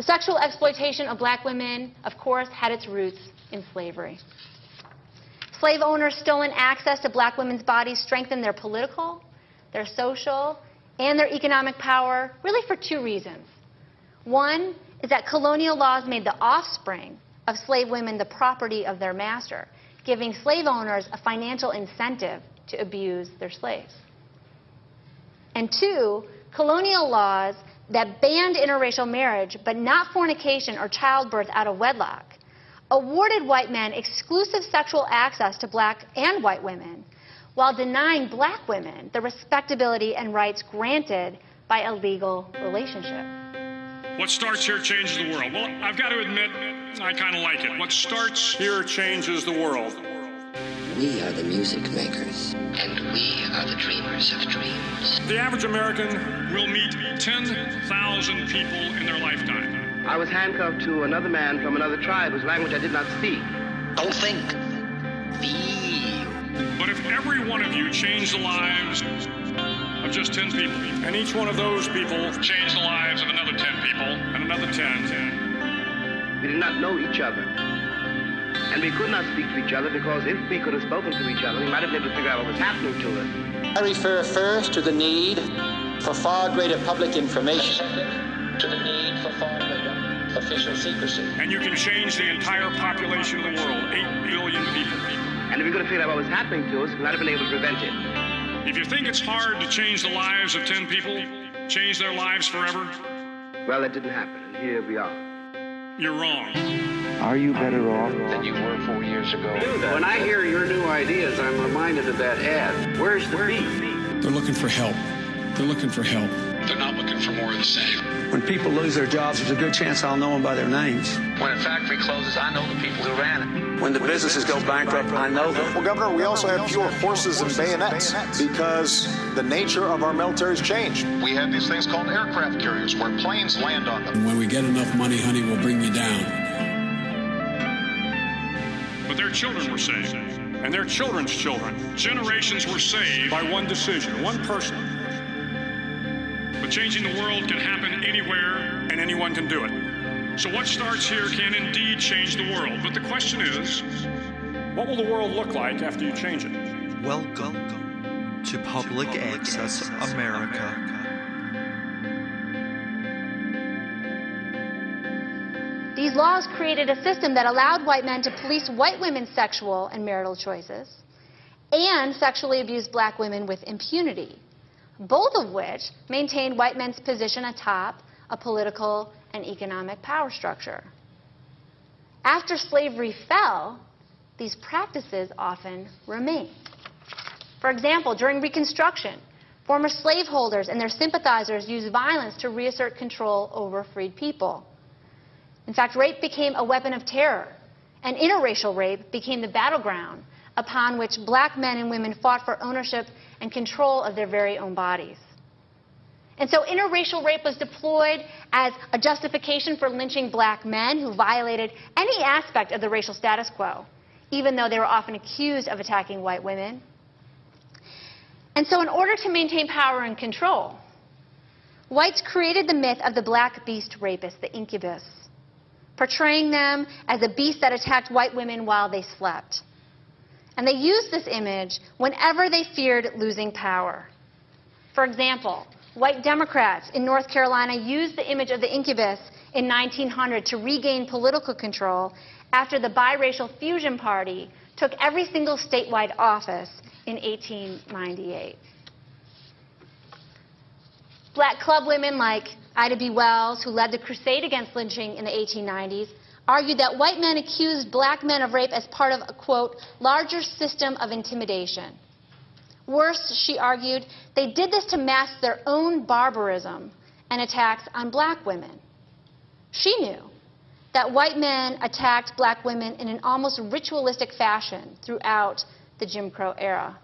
The sexual exploitation of black women, of course, had its roots in slavery. Slave owners' stolen access to black women's bodies strengthened their political, their social, and their economic power really for two reasons. One is that colonial laws made the offspring of slave women the property of their master, giving slave owners a financial incentive to abuse their slaves. And two, colonial laws that banned interracial marriage, but not fornication or childbirth out of wedlock, awarded white men exclusive sexual access to black and white women, while denying black women the respectability and rights granted by a legal relationship. What starts here changes the world. Well, I've got to admit, I kind of like it. What starts here changes the world. We are the music makers, and we are the dreamers of dreams. The average American will meet 10,000 people in their lifetime. I was handcuffed to another man from another tribe whose language I did not speak. Don't think. Feel. But if every one of you changed the lives of just 10 people, and each one of those people changed the lives of another 10 people, and another 10, We did not know each other. And we could not speak to each other because if we could have spoken to each other, we might have been able to figure out what was happening to us. I refer first to the need for far greater public information. to the need for far greater official secrecy. and you can change the entire population of the world, 8 billion people. And if we could have figured out what was happening to us, we might have been able to prevent it. If you think it's hard to change the lives of 10 people, change their lives forever, Well, it didn't happen, and here we are. You're wrong. Are you better off? Than you were four years ago. When I hear your new ideas, I'm reminded of that ad. Where's the beef? They're looking for help. They're looking for help. They're not looking for more of the same. When people lose their jobs, there's a good chance I'll know them by their names. When a factory closes, I know the people who ran it. When the businesses go bankrupt, I know them. Well, Governor, we also have fewer horses and bayonets because the nature of our military's changed. We have these things called aircraft carriers where planes land on them. And when we get enough money, honey, we'll bring you down. But their children were saved, and their children's children. Generations were saved by one decision, one person. But changing the world can happen anywhere, and anyone can do it. So what starts here can indeed change the world. But the question is, what will the world look like after you change it? Welcome to Public Access America. These laws created a system that allowed white men to police white women's sexual and marital choices and sexually abuse black women with impunity, both of which maintained white men's position atop a political and economic power structure. After slavery fell, these practices often remained. For example, during Reconstruction, former slaveholders and their sympathizers used violence to reassert control over freed people. In fact, rape became a weapon of terror, and interracial rape became the battleground upon which black men and women fought for ownership and control of their very own bodies. And so interracial rape was deployed as a justification for lynching black men who violated any aspect of the racial status quo, even though they were often accused of attacking white women. And so, in order to maintain power and control, whites created the myth of the black beast rapist, the incubus, portraying them as a beast that attacked white women while they slept. And they used this image whenever they feared losing power. For example, white Democrats in North Carolina used the image of the incubus in 1900 to regain political control after the biracial Fusion Party took every single statewide office in 1898. Black club women like Ida B. Wells, who led the crusade against lynching in the 1890s, argued that white men accused black men of rape as part of a, quote, larger system of intimidation. Worse, she argued, they did this to mask their own barbarism and attacks on black women. She knew that white men attacked black women in an almost ritualistic fashion throughout the Jim Crow era.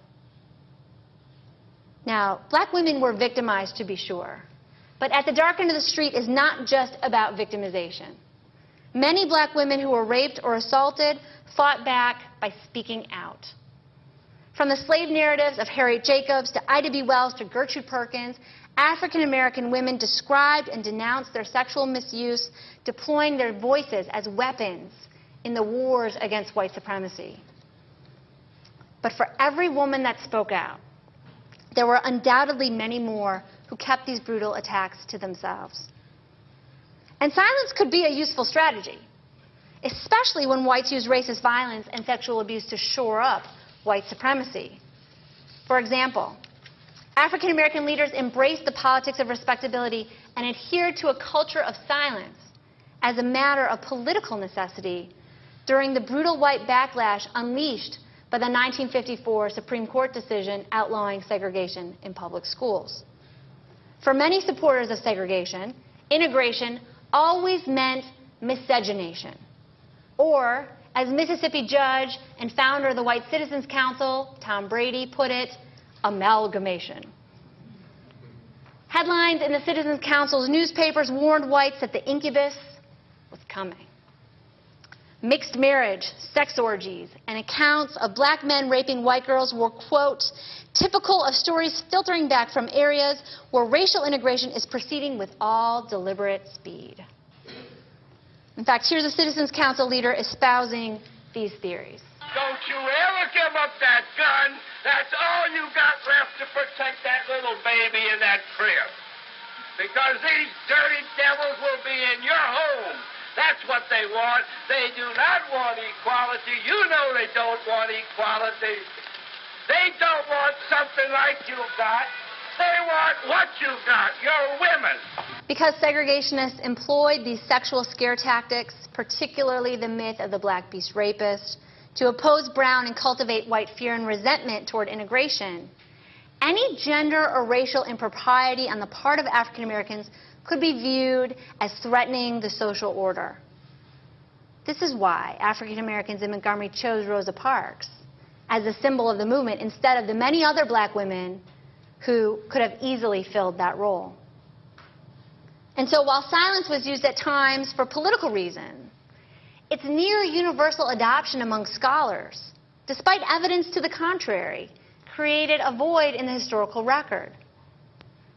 Now, black women were victimized to be sure, but at the dark end of the street is not just about victimization. Many black women who were raped or assaulted fought back by speaking out. From the slave narratives of Harriet Jacobs to Ida B. Wells to Gertrude Perkins, African American women described and denounced their sexual misuse, deploying their voices as weapons in the wars against white supremacy. But for every woman that spoke out, there were undoubtedly many more who kept these brutal attacks to themselves. And silence could be a useful strategy, especially when whites use racist violence and sexual abuse to shore up white supremacy. For example, African American leaders embraced the politics of respectability and adhered to a culture of silence as a matter of political necessity during the brutal white backlash unleashed by the 1954 Supreme Court decision outlawing segregation in public schools. For many supporters of segregation, integration always meant miscegenation, or, as Mississippi judge and founder of the White Citizens Council, Tom Brady, put it, amalgamation. Headlines in the Citizens Council's newspapers warned whites that the incubus was coming. Mixed marriage, sex orgies, and accounts of black men raping white girls were, quote, typical of stories filtering back from areas where racial integration is proceeding with all deliberate speed. In fact, here's a Citizens Council leader espousing these theories. Don't you ever give up that gun. That's all you got left to protect that little baby in that crib. Because these dirty devils will be in your home. That's what they want. They do not want equality. You know they don't want equality. They don't want something like you've got. They want what you've got, your women. Because segregationists employed these sexual scare tactics, particularly the myth of the black beast rapist, to oppose Brown and cultivate white fear and resentment toward integration. Any gender or racial impropriety on the part of African Americans could be viewed as threatening the social order. This is why African Americans in Montgomery chose Rosa Parks as a symbol of the movement instead of the many other black women who could have easily filled that role. And so while silence was used at times for political reasons, its near universal adoption among scholars, despite evidence to the contrary, created a void in the historical record.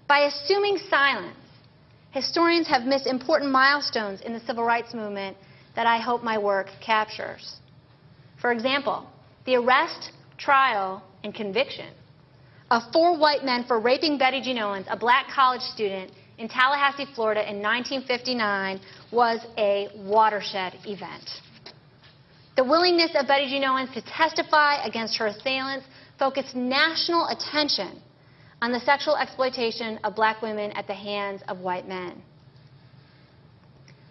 By assuming silence, historians have missed important milestones in the civil rights movement that I hope my work captures. For example, the arrest, trial, and conviction of four white men for raping Betty Jean Owens, a black college student in Tallahassee, Florida in 1959 was a watershed event. The willingness of Betty Jean Owens to testify against her assailants focused national attention on the sexual exploitation of black women at the hands of white men.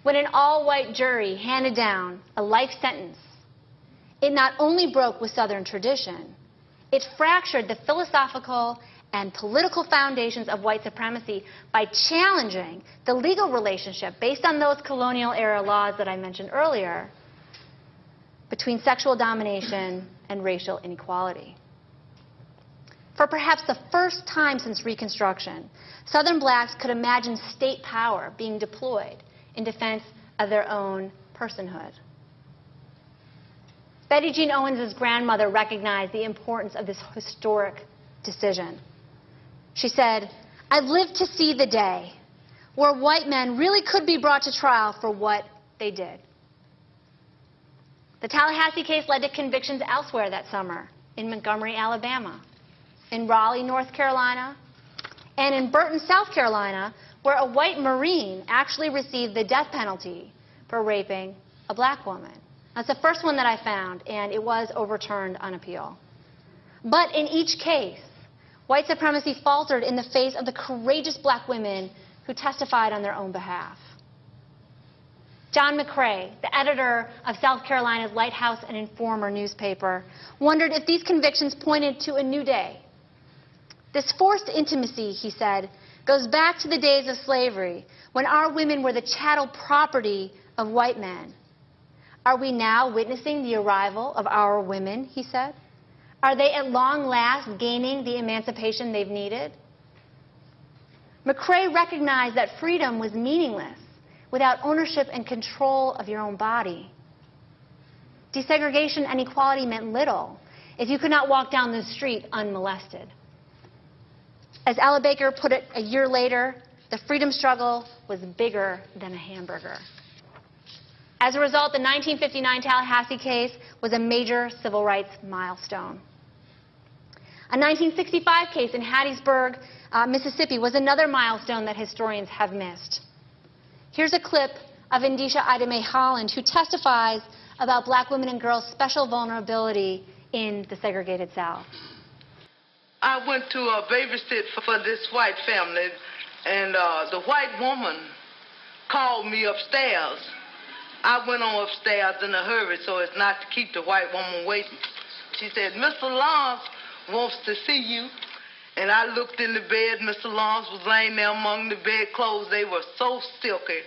When an all-white jury handed down a life sentence, it not only broke with Southern tradition, it fractured the philosophical and political foundations of white supremacy by challenging the legal relationship based on those colonial era laws that I mentioned earlier between sexual domination and racial inequality. For perhaps the first time since Reconstruction, Southern blacks could imagine state power being deployed in defense of their own personhood. Betty Jean Owens' grandmother recognized the importance of this historic decision. She said, I've lived to see the day where white men really could be brought to trial for what they did. The Tallahassee case led to convictions elsewhere that summer in Montgomery, Alabama, in Raleigh, North Carolina, and in Burton, South Carolina, where a white Marine actually received the death penalty for raping a black woman. That's the first one that I found, and it was overturned on appeal. But in each case, White supremacy faltered in the face of the courageous black women who testified on their own behalf. John McCray, the editor of South Carolina's Lighthouse and Informer newspaper, wondered if these convictions pointed to a new day. This forced intimacy, he said, goes back to the days of slavery when our women were the chattel property of white men. Are we now witnessing the arrival of our women, he said? Are they at long last gaining the emancipation they've needed? McCray recognized that freedom was meaningless without ownership and control of your own body. Desegregation and equality meant little if you could not walk down the street unmolested. As Ella Baker put it a year later, the freedom struggle was bigger than a hamburger. As a result, the 1959 Tallahassee case was a major civil rights milestone. A 1965 case in Hattiesburg, uh, Mississippi was another milestone that historians have missed. Here's a clip of Endesha Ida Mae Holland, who testifies about black women and girls' special vulnerability in the segregated South. I went to uh, babysit for this white family, and uh, the white woman called me upstairs. I went on upstairs in a hurry so as not to keep the white woman waiting. She said, Mr. Lawrence wants to see you. And I looked in the bed. Mr. Lawrence was laying there among the bedclothes. They were so silky.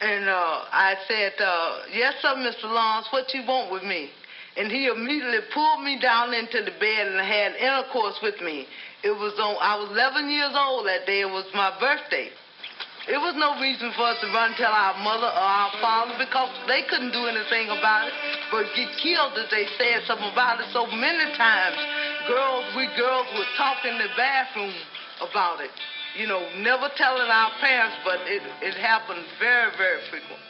And uh, I said, uh, yes, sir, Mr. Lawrence, what you want with me? And he immediately pulled me down into the bed and had intercourse with me. It was on, I was 11 years old that day. It was my birthday. It was no reason for us to run tell our mother or our father because they couldn't do anything about it but get killed if they said something about it. So many times, girls, we girls would talk in the bathroom about it you know, never telling our parents, but it, it happened very, very frequent.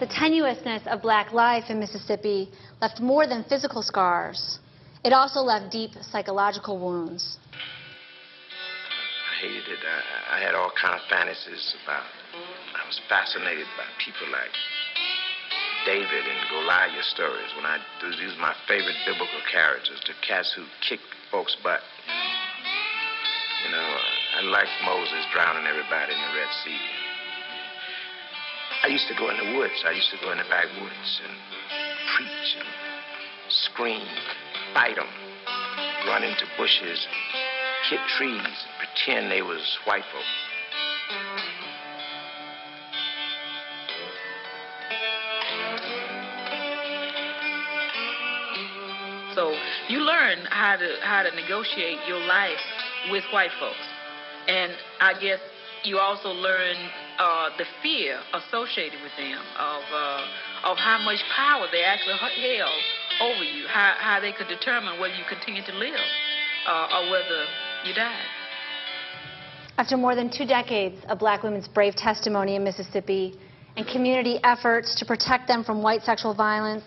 The tenuousness of black life in Mississippi left more than physical scars. It also left deep psychological wounds. I hated it. I, I had all kind of fantasies about. I was fascinated by people like David and Goliath stories. When I these are my favorite biblical characters, the cats who kick folks' butt. You know, I liked Moses drowning everybody in the Red Sea. I used to go in the woods. I used to go in the backwoods and preach and scream, fight them, run into bushes, hit trees, pretend they was white folk. So you learn how to how to negotiate your life with white folks, and I guess you also learn uh, the fear associated with them of uh, of how much power they actually held over you, how how they could determine whether you continue to live uh, or whether you died. After more than two decades of black women's brave testimony in Mississippi and community efforts to protect them from white sexual violence,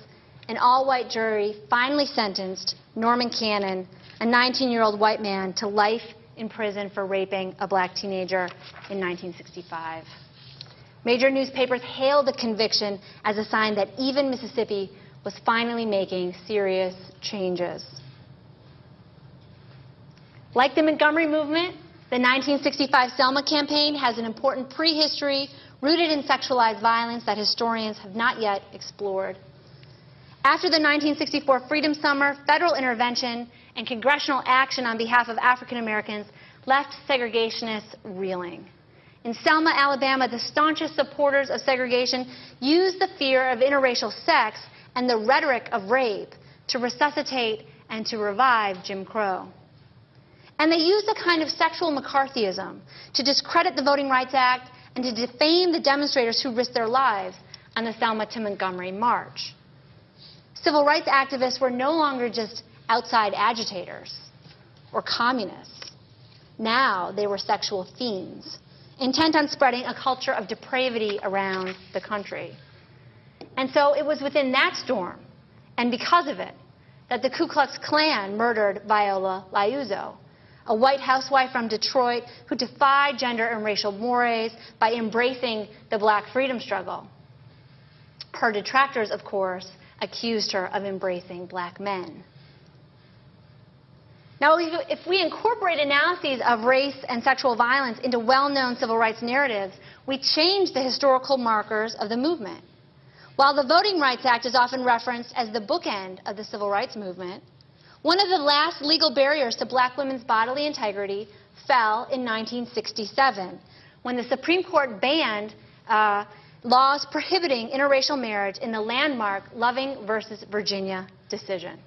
an all-white jury finally sentenced Norman Cannon, a 19-year-old white man, to life in prison for raping a black teenager in 1965. Major newspapers hailed the conviction as a sign that even Mississippi was finally making serious changes. Like the Montgomery movement, the 1965 Selma campaign has an important prehistory rooted in sexualized violence that historians have not yet explored. After the 1964 Freedom Summer, federal intervention and congressional action on behalf of African Americans left segregationists reeling. In Selma, Alabama, the staunchest supporters of segregation used the fear of interracial sex and the rhetoric of rape to resuscitate and to revive Jim Crow. And they used a kind of sexual McCarthyism to discredit the Voting Rights Act and to defame the demonstrators who risked their lives on the Selma to Montgomery March. Civil rights activists were no longer just outside agitators or communists. Now they were sexual fiends, intent on spreading a culture of depravity around the country. And so it was within that storm, and because of it, that the Ku Klux Klan murdered Viola Liuzzo, a white housewife from Detroit who defied gender and racial mores by embracing the black freedom struggle. Her detractors, of course, accused her of embracing black men. Now, if we incorporate analyses of race and sexual violence into well-known civil rights narratives, we change the historical markers of the movement. While the Voting Rights Act is often referenced as the bookend of the civil rights movement, one of the last legal barriers to black women's bodily integrity fell in 1967, when the Supreme Court banned uh, laws prohibiting interracial marriage in the landmark Loving versus Virginia decision.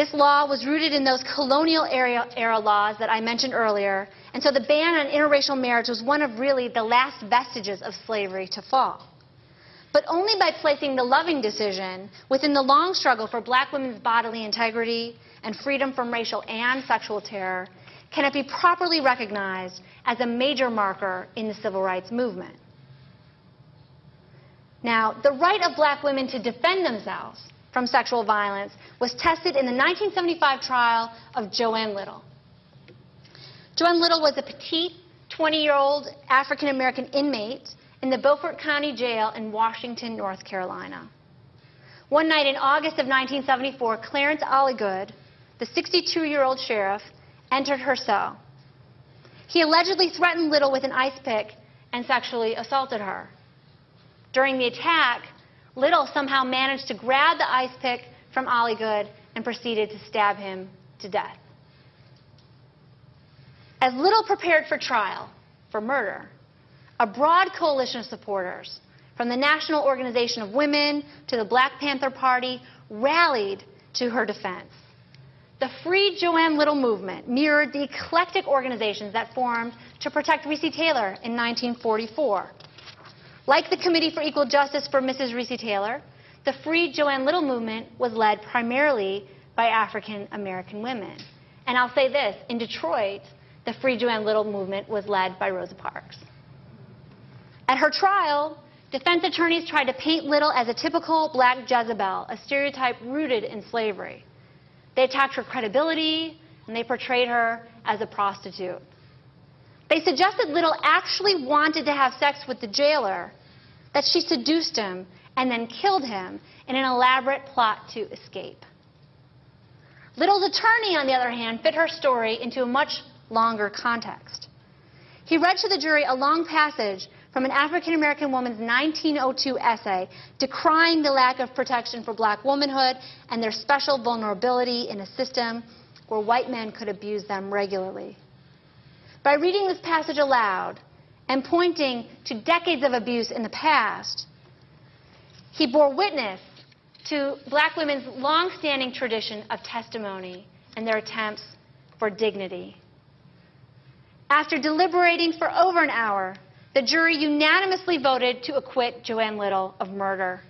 This law was rooted in those colonial era, era, laws that I mentioned earlier, and so the ban on interracial marriage was one of really the last vestiges of slavery to fall. but only by placing the loving decision within the long struggle for black women's bodily integrity and freedom from racial and sexual terror can it be properly recognized as a major marker in the civil rights movement. Now, the right of black women to defend themselves from sexual violence was tested in the 1975 trial of Joanne Little. Joanne Little was a petite 20-year-old African-American inmate in the Beaufort County Jail in Washington, North Carolina. One night in August of 1974, Clarence Alligood, the 62-year-old sheriff, entered her cell. He allegedly threatened Little with an ice pick and sexually assaulted her. During the attack, Little somehow managed to grab the ice pick from Alligood and proceeded to stab him to death. As Little prepared for trial for murder, a broad coalition of supporters, from the National Organization of Women to the Black Panther Party, rallied to her defense. The Free Joanne Little movement mirrored the eclectic organizations that formed to protect Recy Taylor in 1944. Like the Committee for Equal Justice for Mrs. Recy Taylor, the Free Joanne Little movement was led primarily by African American women. And I'll say this in Detroit, the Free Joanne Little movement was led by Rosa Parks. At her trial, defense attorneys tried to paint Little as a typical black Jezebel, a stereotype rooted in slavery. They attacked her credibility, and they portrayed her as a prostitute. They suggested Little actually wanted to have sex with the jailer, that she seduced him and then killed him in an elaborate plot to escape. Little's attorney, on the other hand, fit her story into a much longer context. He read to the jury a long passage from an African American woman's 1902 essay decrying the lack of protection for black womanhood and their special vulnerability in a system where white men could abuse them regularly. By reading this passage aloud and pointing to decades of abuse in the past, he bore witness to black women's long-standing tradition of testimony and their attempts for dignity. After deliberating for over an hour, the jury unanimously voted to acquit Joanne Little of murder.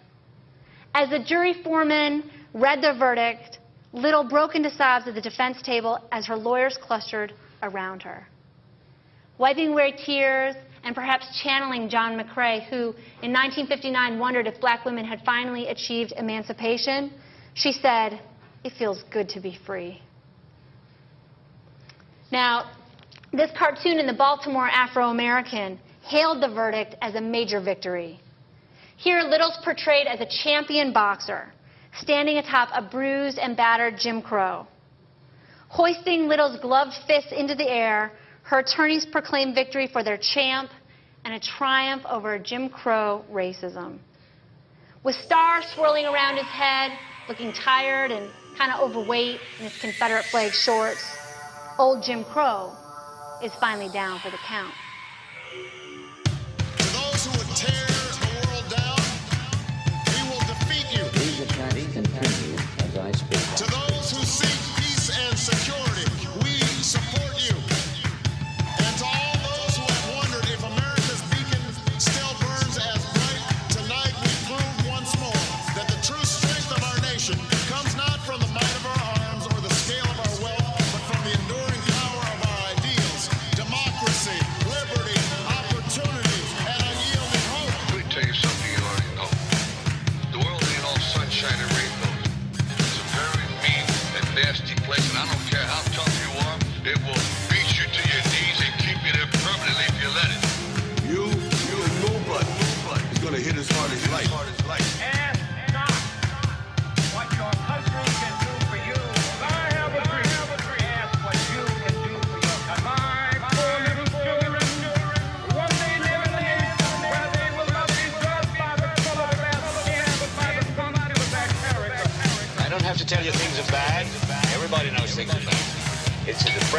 As the jury foreman read the verdict, Little broke into sobs at the defense table as her lawyers clustered around her. Wiping away tears and perhaps channeling John McCray, who in 1959 wondered if black women had finally achieved emancipation, she said, It feels good to be free. Now, this cartoon in the Baltimore Afro American hailed the verdict as a major victory. Here, Little's portrayed as a champion boxer, standing atop a bruised and battered Jim Crow. Hoisting Little's gloved fists into the air, her attorneys proclaim victory for their champ and a triumph over Jim Crow racism. With stars swirling around his head, looking tired and kind of overweight in his Confederate flag shorts, old Jim Crow is finally down for the count.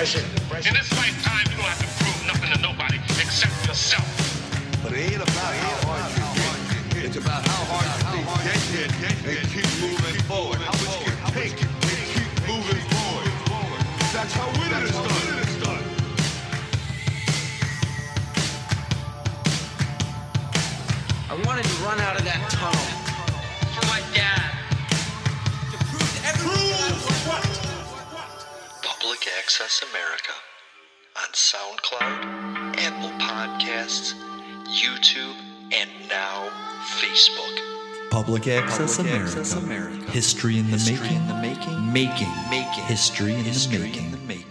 Depression. In this lifetime, you don't have to prove nothing to nobody except yourself. But it ain't about how hard you get. It's about how hard you get, get, get, and keep moving forward. How much you can take and keep moving forward. That's how winning is done. I wanted to run out of Access America on SoundCloud, Apple Podcasts, YouTube, and now Facebook. Public Access, Public America. Access America. History in the History making. in the making. Making. Making. History in History the making. in the making.